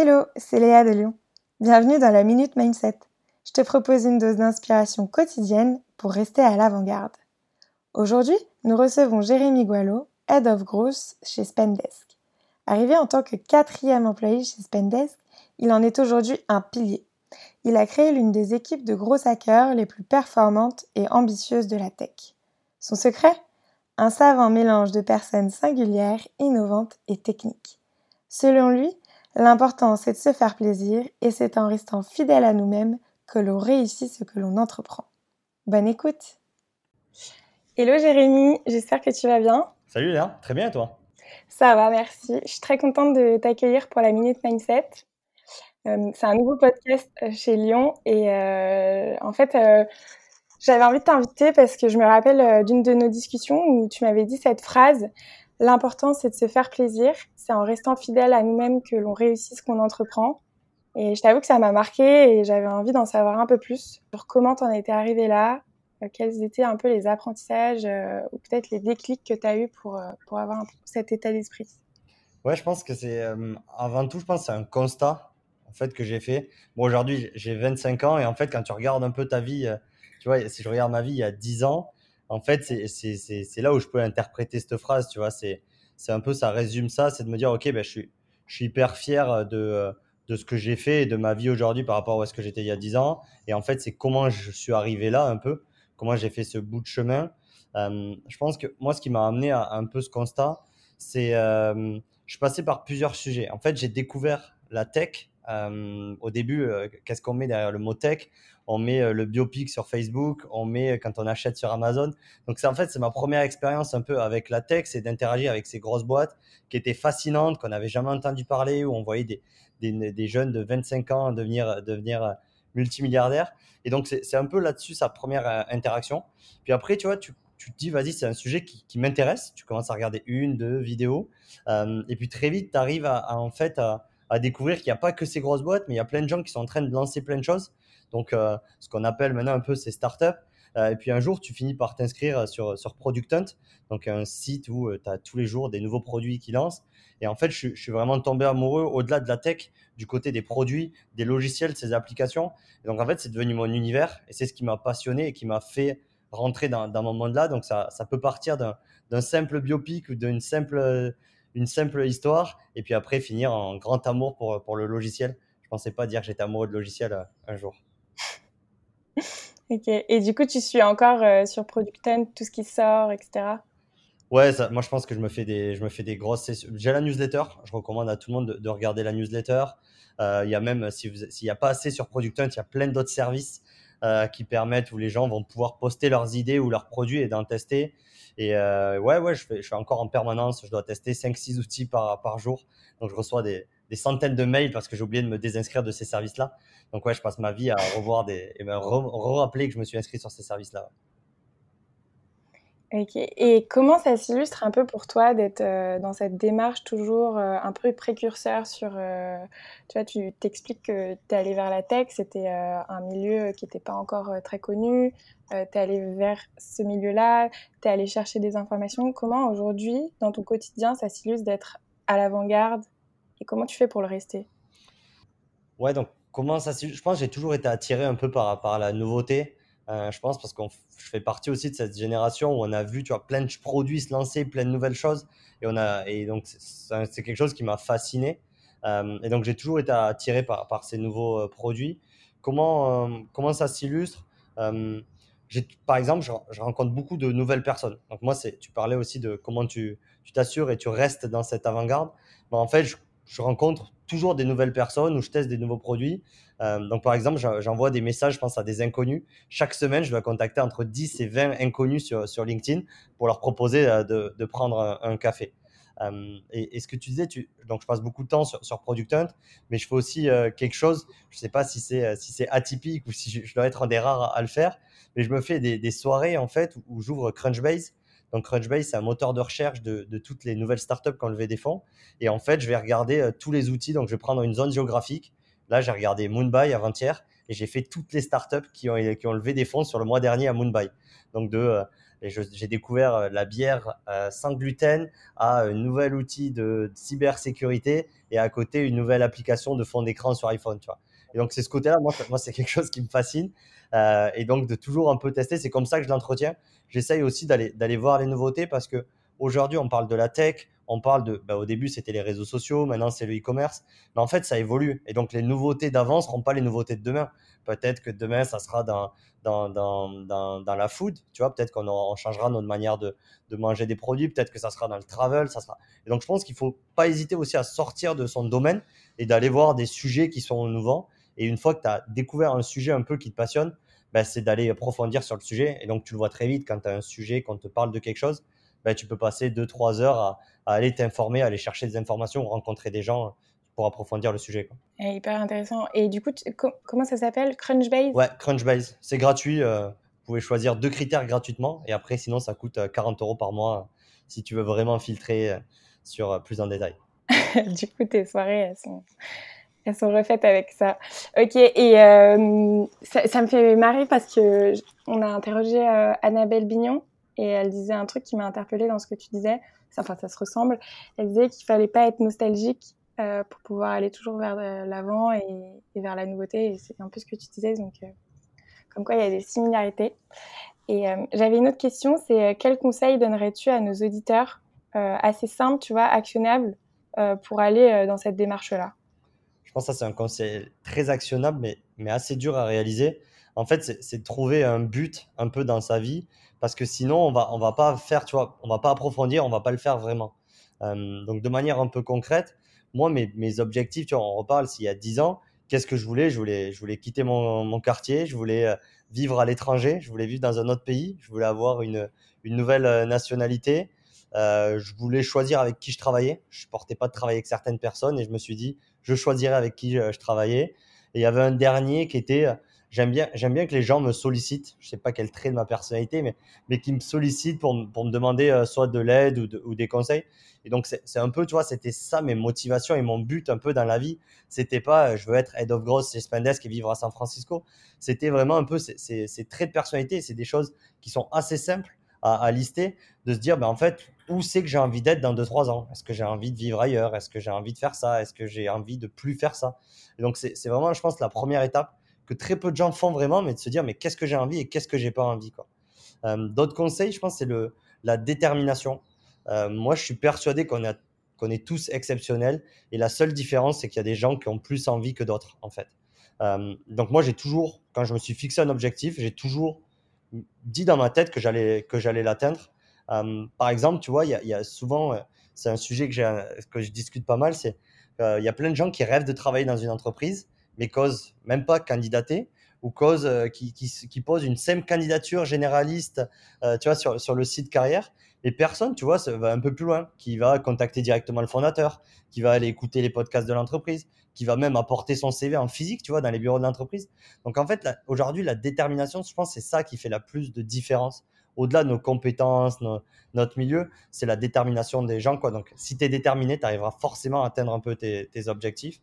Hello, c'est Léa de Lyon. Bienvenue dans la Minute Mindset. Je te propose une dose d'inspiration quotidienne pour rester à l'avant-garde. Aujourd'hui, nous recevons Jérémy Gualo, Head of Growth chez Spendesk. Arrivé en tant que quatrième employé chez Spendesk, il en est aujourd'hui un pilier. Il a créé l'une des équipes de gros hackers les plus performantes et ambitieuses de la tech. Son secret? Un savant mélange de personnes singulières, innovantes et techniques. Selon lui, l'important c'est de se faire plaisir et c'est en restant fidèle à nous-mêmes que l'on réussit ce que l'on entreprend. Bonne écoute Hello Jérémy, j'espère que tu vas bien. Salut Léa, très bien et toi? Ça va, merci. Je suis très contente de t'accueillir pour la Minute Mindset. Euh, c'est un nouveau podcast euh, chez Lyon et euh, en fait, j'avais envie de t'inviter parce que je me rappelle d'une de nos discussions où tu m'avais dit cette phrase L'important, c'est de se faire plaisir. C'est en restant fidèle à nous-mêmes que l'on réussit ce qu'on entreprend. Et je t'avoue que ça m'a marqué et j'avais envie d'en savoir un peu plus sur comment t'en étais arrivé là, quels étaient un peu les apprentissages ou peut-être les déclics que tu as eu pour, pour avoir un cet état d'esprit. Ouais, je pense que c'est avant tout, je pense c'est un constat en fait que j'ai fait. Bon, aujourd'hui, j'ai 25 ans et en fait, quand tu regardes un peu ta vie, tu vois, si je regarde ma vie il y a 10 ans, en fait, c'est là où je peux interpréter cette phrase, tu vois. C'est un peu, ça résume ça, c'est de me dire, ok, ben, je, suis, je suis hyper fier de, de ce que j'ai fait et de ma vie aujourd'hui par rapport à ce que j'étais il y a 10 ans. Et en fait, c'est comment je suis arrivé là un peu, comment j'ai fait ce bout de chemin. je pense que moi, ce qui m'a amené à, un peu ce constat, c'est je suis passé par plusieurs sujets. En fait, j'ai découvert la tech euh, au début, euh, qu'est-ce qu'on met derrière le mot tech? On met euh, le biopic sur Facebook, on met quand on achète sur Amazon. Donc, c'est en fait, c'est ma première expérience un peu avec la tech, c'est d'interagir avec ces grosses boîtes qui étaient fascinantes, qu'on n'avait jamais entendu parler, où on voyait des, des, jeunes de 25 ans devenir, devenir multimilliardaires. Et donc, c'est un peu là-dessus sa première interaction. Puis après, tu vois, tu, tu te dis, vas-y, c'est un sujet qui, m'intéresse. Tu commences à regarder une, deux vidéos. et puis très vite, tu arrives à, en fait à, à découvrir qu'il n'y a pas que ces grosses boîtes, mais il y a plein de gens qui sont en train de lancer plein de choses. Donc, euh, ce qu'on appelle maintenant un peu ces startups. Euh, et puis un jour, tu finis par t'inscrire sur, sur Product Hunt, donc un site où euh, tu as tous les jours des nouveaux produits qui lancent. Et en fait, je, suis vraiment tombé amoureux au-delà de la tech, du côté des produits, des logiciels, de ces applications. Et donc en fait, c'est devenu mon univers et c'est ce qui m'a passionné et qui m'a fait rentrer dans, dans mon monde-là. Donc ça, ça peut partir d'un simple biopic ou d'une simple une simple histoire et puis après finir en grand amour pour, pour le logiciel. Je pensais pas dire que j'étais amoureux de logiciel euh, un jour. ok. Et du coup, tu suis encore euh, sur Product tout ce qui sort, etc. Ouais, ça, moi je pense que je me fais des, je me fais des grosses J'ai la newsletter, je recommande à tout le monde de, regarder la newsletter. Euh, il y a même, s'il n'y a pas assez sur Product il y a plein d'autres services qui permettent où les gens vont pouvoir poster leurs idées ou leurs produits et d'en tester. Et euh, ouais, ouais, je, fais, je suis encore en permanence. Je dois tester 5-6 outils par, par jour. Donc, je reçois des, des centaines de mails parce que j'ai oublié de me désinscrire de ces services-là. Donc, ouais, je passe ma vie à revoir des, et me re-rappeler que je me suis inscrit sur ces services-là. Ok. Et comment ça s'illustre un peu pour toi d'être euh, dans cette démarche toujours euh, un peu précurseur sur... Euh, tu vois, tu t'expliques que tu es allé vers la tech, c'était un milieu qui n'était pas encore très connu, tu es allé vers ce milieu-là, tu es allé chercher des informations. Comment aujourd'hui, dans ton quotidien, ça s'illustre d'être à l'avant-garde et comment tu fais pour le rester? Ouais, donc comment ça Je pense que j'ai toujours été attiré un peu par, la nouveauté. Euh, je pense parce que je fais partie aussi de cette génération où on a vu tu vois, plein de produits se lancer, plein de nouvelles choses. Et, on a, et donc, c'est quelque chose qui m'a fasciné. Euh, et donc, j'ai toujours été attiré par, ces nouveaux euh, produits. Comment, comment ça s'illustre? Par exemple, je, rencontre beaucoup de nouvelles personnes. Donc, moi, tu parlais aussi de comment tu t'assures et tu restes dans cette avant-garde. Ben, en fait, je, je rencontre toujours des nouvelles personnes ou je teste des nouveaux produits. Euh, donc, par exemple, j'envoie des messages, je pense, à des inconnus. Chaque semaine, je dois contacter entre 10 et 20 inconnus sur, LinkedIn pour leur proposer euh, de, prendre un, café. Euh, et, ce que tu disais, tu, donc je passe beaucoup de temps sur, Product Hunt, mais je fais aussi quelque chose, je ne sais pas si c'est atypique ou si je, dois être un des rares à, le faire, mais je me fais des, des soirées en fait où j'ouvre Crunchbase donc Crunchbase, c'est un moteur de recherche de, toutes les nouvelles startups qui ont levé des fonds. Et en fait, je vais regarder tous les outils. Donc, je vais prendre une zone géographique Là, j'ai regardé Moonbuy avant-hier et j'ai fait toutes les startups qui ont, levé des fonds sur le mois dernier à Moonbuy. Donc, de, j'ai découvert la bière sans gluten, à un nouvel outil de cybersécurité et à côté une nouvelle application de fond d'écran sur iPhone. Tu vois. Et donc c'est ce côté-là, moi c'est quelque chose qui me fascine. et donc de toujours un peu tester, c'est comme ça que je l'entretiens. J'essaye aussi d'aller voir les nouveautés parce que aujourd'hui on parle de la tech, on parle de, bah, au début c'était les réseaux sociaux, maintenant c'est le e-commerce, mais en fait ça évolue. Et donc les nouveautés d'avant ne seront pas les nouveautés de demain. Peut-être que demain ça sera dans, dans, dans, dans, la food, tu vois, peut-être qu'on changera notre manière de, de manger des produits, peut-être que ça sera dans le travel, ça sera. Et donc je pense qu'il ne faut pas hésiter aussi à sortir de son domaine et d'aller voir des sujets qui sont innovants. Et une fois que tu as découvert un sujet un peu qui te passionne, bah, c'est d'aller approfondir sur le sujet. Et donc tu le vois très vite quand tu as un sujet, qu'on te parle de quelque chose, bah, tu peux passer 2-3 heures à, aller t'informer, aller chercher des informations, rencontrer des gens pour approfondir le sujet. Quoi. hyper intéressant. Et du coup, comment ça s'appelle? Crunchbase? Ouais, Crunchbase. C'est gratuit. Euh, vous pouvez choisir deux critères gratuitement. Et après, sinon, ça coûte 40 euh, euros par mois euh, si tu veux vraiment filtrer sur plus en détail. du coup, tes soirées, elles sont, elles sont refaites avec ça. Ok, et ça, me fait marrer parce que on a interrogé Annabelle Bignon et elle disait un truc qui m'a interpellée dans ce que tu disais. Enfin, ça se ressemble. Elle disait qu'il fallait pas être nostalgique euh, pour pouvoir aller toujours vers l'avant et, vers la nouveauté. Et c'est un peu ce que tu disais. Donc, euh, comme quoi, il y a des similarités. Et euh, j'avais une autre question, c'est quel conseil donnerais-tu à nos auditeurs assez simples, tu vois, actionnables, pour aller dans cette démarche-là? Ça, c'est un conseil très actionnable, mais, assez dur à réaliser. En fait, c'est de trouver un but un peu dans sa vie parce que sinon on va va pas faire tu vois on va pas approfondir on va pas le faire vraiment. Euh, donc de manière un peu concrète moi mes, objectifs tu vois on reparle s'il y a 10 ans qu'est-ce que je voulais? Je voulais je voulais quitter mon, quartier je voulais euh, vivre à l'étranger je voulais vivre dans un autre pays je voulais avoir une nouvelle euh, nationalité. Je voulais choisir avec qui je travaillais. Je portais pas de travailler avec certaines personnes et je me suis dit je choisirais avec qui je, je travaillais et il y avait un dernier qui était j'aime bien, j'aime bien que les gens me sollicitent. Je sais pas quel trait de ma personnalité, mais, mais qui me sollicitent pour, pour me demander euh, soit de l'aide ou, des conseils. Et donc, c'est un peu, tu vois, c'était ça mes motivations et mon but un peu dans la vie. C'était pas, euh, je veux être head of growth chez Spendesk et vivre à San Francisco. C'était vraiment un peu ces, ces, traits de personnalité. C'est des choses qui sont assez simples à, à lister, de se dire, ben, en fait, où c'est que j'ai envie d'être dans 2-3 ans? Est-ce que j'ai envie de vivre ailleurs? Est-ce que j'ai envie de faire ça? Est-ce que j'ai envie de plus faire ça? Donc, c'est vraiment, je pense, la première étape que très peu de gens font vraiment, mais de se dire mais qu'est-ce que j'ai envie et qu'est-ce que j'ai pas envie. Quoi? Euh, d'autres conseils, je pense, c'est la détermination. Euh, moi, je suis persuadé qu'on qu'on est tous exceptionnels et la seule différence, c'est qu'il y a des gens qui ont plus envie que d'autres, en fait. Euh, donc moi, j'ai toujours, quand je me suis fixé un objectif, j'ai toujours dit dans ma tête que j'allais que j'allais l'atteindre. Par exemple, tu vois, il y a, souvent, c'est un sujet que, je discute pas mal, c'est il y a plein de gens qui rêvent de travailler dans une entreprise, mais cause même pas candidater ou euh, qui, qui, pose une simple candidature généraliste, euh, tu vois, sur, sur le site carrière. Et personne, tu vois, ça va un peu plus loin, qui va contacter directement le fondateur, qui va aller écouter les podcasts de l'entreprise, qui va même apporter son CV en physique, tu vois, dans les bureaux de l'entreprise. Donc en fait, aujourd'hui, la détermination, je pense, c'est ça qui fait la plus de différence. Au-delà de nos compétences, notre milieu, c'est la détermination des gens, quoi. Donc si tu es déterminé, tu arriveras forcément à atteindre un peu tes, objectifs.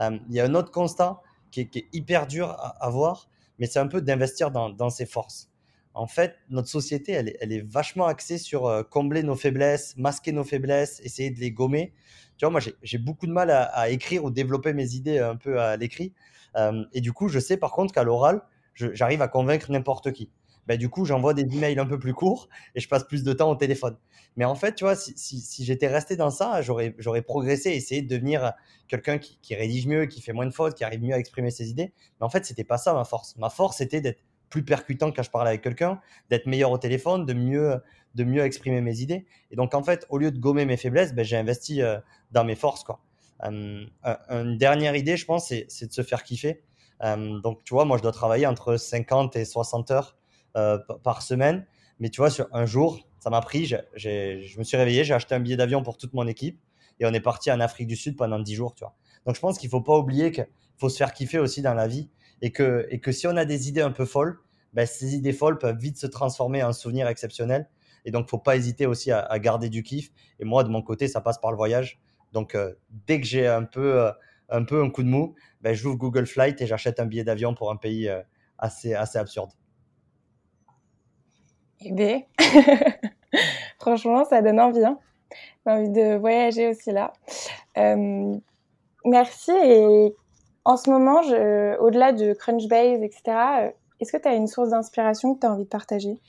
Euh, il y a un autre constat qui est, hyper dur à, voir, mais c'est un peu d'investir dans, ses forces. En fait, notre société, elle est, elle est vachement axée sur euh, combler nos faiblesses, masquer nos faiblesses, essayer de les gommer. Tu vois, moi, j'ai beaucoup de mal à, écrire ou développer mes idées un peu à l'écrit. Euh, et du coup, je sais par contre qu'à l'oral, j'arrive à convaincre n'importe qui. Ben, du coup, j'envoie des emails un peu plus courts et je passe plus de temps au téléphone. Mais en fait, tu vois, si, j'étais resté dans ça, j'aurais, progressé, essayé de devenir quelqu'un qui, rédige mieux, qui fait moins de fautes, qui arrive mieux à exprimer ses idées. Mais en fait, c'était pas ça ma force. Ma force, c'était d'être plus percutant quand je parlais avec quelqu'un, d'être meilleur au téléphone, de mieux, exprimer mes idées. Et donc, en fait, au lieu de gommer mes faiblesses, ben, j'ai investi euh, dans mes forces. Euh, une dernière idée, je pense, c'est, c'est de se faire kiffer. Euh, donc, tu vois, moi, je dois travailler entre 50 et 60 heures euh, par semaine. Mais tu vois, sur un jour, ça m'a pris. Je me suis réveillé, j'ai acheté un billet d'avion pour toute mon équipe et on est parti en Afrique du Sud pendant 10 jours. Tu vois. Donc je pense qu'il faut pas oublier qu'il faut se faire kiffer aussi dans la vie et que, et que si on a des idées un peu folles, ben, ces idées folles peuvent vite se transformer en souvenirs exceptionnels. Et donc, faut pas hésiter aussi à, garder du kiff. Et moi, de mon côté, ça passe par le voyage. Donc, euh, dès que j'ai un peu, euh, un peu un coup de mou, ben, j'ouvre Google Flight et j'achète un billet d'avion pour un pays assez, assez absurde. Bien, franchement, ça donne envie. Hein. J'ai envie de voyager aussi là. Euh, merci. Et en ce moment, au-delà de Crunchbase, etc., euh, est-ce que tu as une source d'inspiration que tu as envie de partager?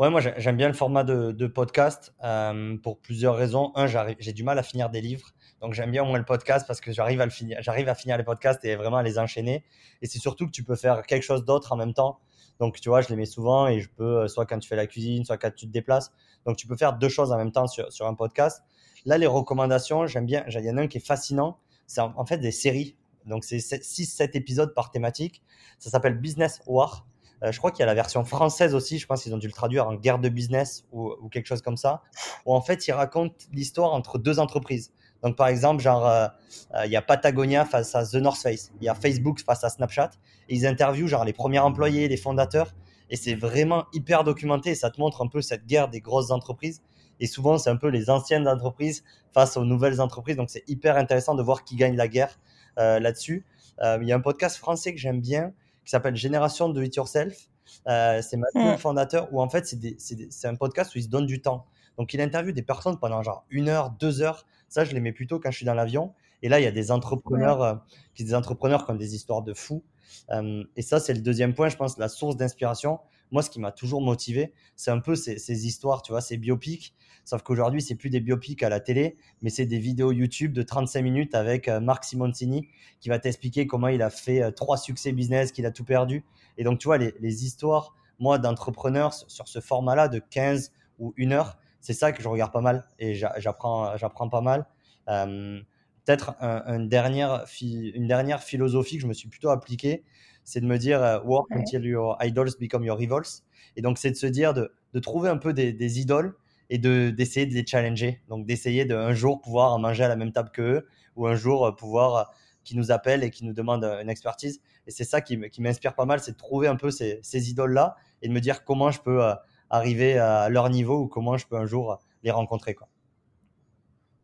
Ouais, moi j'aime bien le format de, podcast euh, pour plusieurs raisons. Un, j'ai du mal à finir des livres, donc j'aime bien au moins le podcast parce que j'arrive à finir, j'arrive à finir les podcasts et vraiment à les enchaîner. Et c'est surtout que tu peux faire quelque chose d'autre en même temps. Donc tu vois, je les mets souvent et je peux soit quand tu fais la cuisine, soit quand tu te déplaces. Donc tu peux faire deux choses en même temps sur, sur un podcast. Là, les recommandations, j'aime bien. Il y en a un qui est fascinant. C'est en, fait des séries. Donc c'est 6-7 épisodes par thématique. Ça s'appelle Business War. Euh, je crois qu'il y a la version française aussi. Je pense qu'ils ont dû le traduire en guerre de business ou, ou quelque chose comme ça. Où en fait, ils racontent l'histoire entre deux entreprises. Donc, par exemple, genre, euh, euh, il y a Patagonia face à The North Face, il y a Facebook face à Snapchat, et ils interviewent genre les premiers employés, les fondateurs, et c'est vraiment hyper documenté. Et ça te montre un peu cette guerre des grosses entreprises. Et souvent, c'est un peu les anciennes entreprises face aux nouvelles entreprises. Donc, c'est hyper intéressant de voir qui gagne la guerre là-dessus. Il y a un podcast français que j'aime bien qui s'appelle Génération de It Yourself. Euh, c'est Mathieu, le fondateur, où en fait, c'est un podcast où il se donne du temps. Donc, il interviewe des personnes pendant genre une heure, deux heures. Ça, je les mets plutôt quand je suis dans l'avion. Et là, il y a des entrepreneurs, euh, qui, des entrepreneurs qui ont des histoires de fous. Euh, et ça, c'est le deuxième point, je pense, la source d'inspiration. Moi, ce qui m'a toujours motivé, c'est un peu ces, ces, histoires, tu vois, ces biopics. Sauf qu'aujourd'hui, c'est plus des biopics à la télé, mais c'est des vidéos YouTube de 35 minutes avec euh, Marc Simoncini qui va t'expliquer comment il a fait trois succès business, qu'il a tout perdu. Et donc, tu vois, les, les histoires, moi, d'entrepreneurs sur ce format-là de 15 ou 1 heure, c'est ça que je regarde pas mal et j'apprends, j'apprends pas mal. Euh, peut-être une, dernière une dernière philosophie que je me suis plutôt appliquée, c'est de me dire euh, work until your idols become your rivals. Et donc, c'est de se dire de, de trouver un peu des, des idoles et de, d'essayer de les challenger. Donc, d'essayer de un jour pouvoir manger à la même table qu'eux ou un jour euh, pouvoir qui nous appellent et qui nous demandent une expertise. Et c'est ça qui, qui m'inspire pas mal, c'est de trouver un peu ces, ces idoles-là et de me dire comment je peux arriver à leur niveau ou comment je peux un jour les rencontrer. Quoi.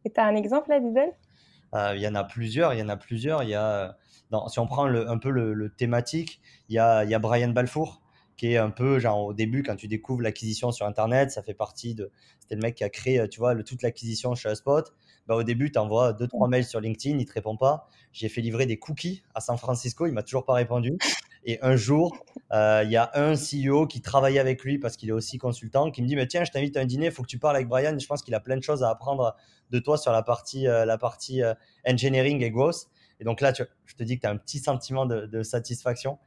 Et tu as un exemple là d'idole euh, Il y en a plusieurs, il y en a plusieurs. Il y a, si on prend le, un peu le, thématique, il y, a, il y a Brian Balfour qui est un peu genre au début quand tu découvres l'acquisition sur internet ça fait partie de c'était le mec qui a créé tu vois le, toute l'acquisition chez Spot bah, au début tu envoies deux trois mails sur LinkedIn il te répond pas j'ai fait livrer des cookies à San Francisco il m'a toujours pas répondu et un jour, euh, il y a un CEO qui travaillait avec lui parce qu'il est aussi consultant, qui me dit mais tiens, je t'invite à un dîner, il faut que tu parles avec Brian. Je pense qu'il a plein de choses à apprendre de toi sur la partie, euh, la partie euh, engineering et growth. Et donc là, je te dis que tu as un petit sentiment de, satisfaction.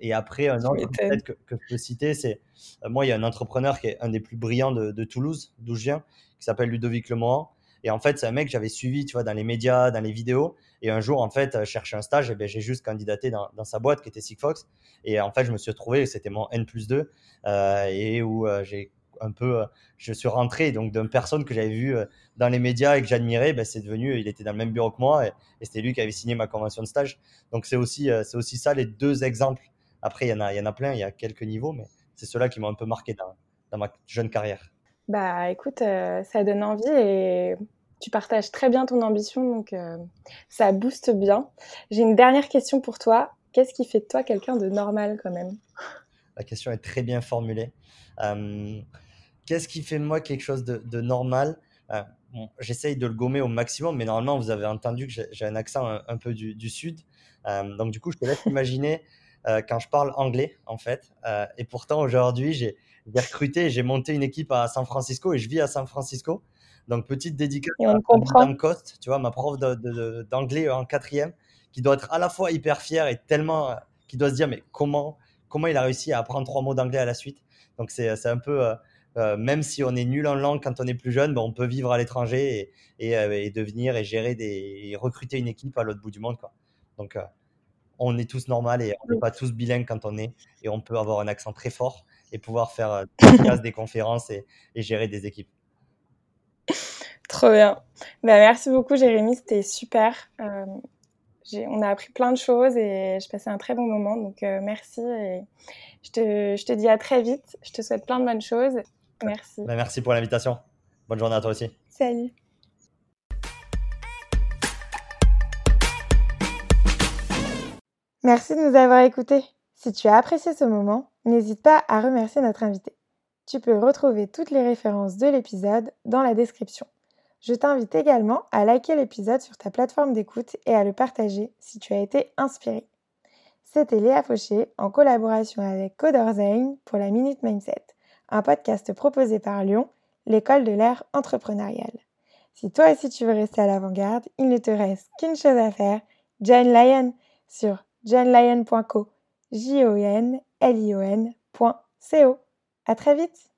et après, un autre peut-être que, que, je peux citer, c'est moi, il y a un entrepreneur qui est un des plus brillants de, Toulouse, d'où je viens, qui s'appelle Ludovic Lemohan. Et en fait, c'est un mec que j'avais suivi, tu vois, dans les médias, dans les vidéos. Et un jour, en fait, je cherchais un stage, et ben, j'ai juste candidaté dans, sa boîte qui était Sigfox. Et en fait, je me suis retrouvé, c'était mon N plus 2, euh, et où euh, j'ai un peu, euh, je suis rentré donc d'une personne que j'avais vue dans les médias et que j'admirais, ben, c'est devenu, il était dans le même bureau que moi, et, c'était lui qui avait signé ma convention de stage. Donc c'est aussi, c'est aussi ça les deux exemples. Après, il y en a, y en a plein, il y a quelques niveaux, mais c'est ceux-là qui m'ont un peu marqué dans ma jeune carrière. Bah écoute, ça donne envie et tu partages très bien ton ambition, donc euh, ça booste bien. J'ai une dernière question pour toi. Qu'est-ce qui fait de toi quelqu'un de normal quand même? La question est très bien formulée. Euh, qu'est-ce qui fait de moi quelque chose de, normal? Euh, J'essaye de le gommer au maximum, mais normalement, vous avez entendu que j'ai un accent un, peu du, sud. donc du coup, je te laisse imaginer quand je parle anglais, en fait. et pourtant, aujourd'hui, j'ai recruté, j'ai monté une équipe à San Francisco et je vis à San Francisco. Donc, petite dédicace à Madame Coste, tu vois, ma prof d'anglais en quatrième, qui doit être à la fois hyper fière et tellement, qui doit se dire, mais comment, comment il a réussi à apprendre trois mots d'anglais à la suite. Donc, c'est un peu, euh, euh, même si on est nul en langue quand on est plus jeune, ben, on peut vivre à l'étranger et, et, euh, devenir et gérer des, et recruter une équipe à l'autre bout du monde, quoi. Donc, on est tous normal et on n'est pas tous bilingues quand on est et on peut avoir un accent très fort et pouvoir faire des conférences et gérer des équipes. Trop bien. Bah, merci beaucoup, Jérémy. C'était super. Euh, on a appris plein de choses et j'ai passé un très bon moment. Donc, euh, merci. Et je te, je te, dis à très vite. Je te souhaite plein de bonnes choses. Merci. Bah, merci pour l'invitation. Bonne journée à toi aussi. Salut. Merci de nous avoir écoutés. Si tu as apprécié ce moment, n'hésite pas à remercier notre invité. Tu peux retrouver toutes les références de l'épisode dans la description. Je t'invite également à liker l'épisode sur ta plateforme d'écoute et à le partager si tu as été inspiré. C'était Léa Fauché en collaboration avec Coderzain pour la Minute Mindset, un podcast proposé par Lyon, l'école de l'ère entrepreneuriale. Si toi aussi tu veux rester à l'avant-garde, il ne te reste qu'une chose à faire, join Lion sur johnlion.co, j o n l i o -N .co. À très vite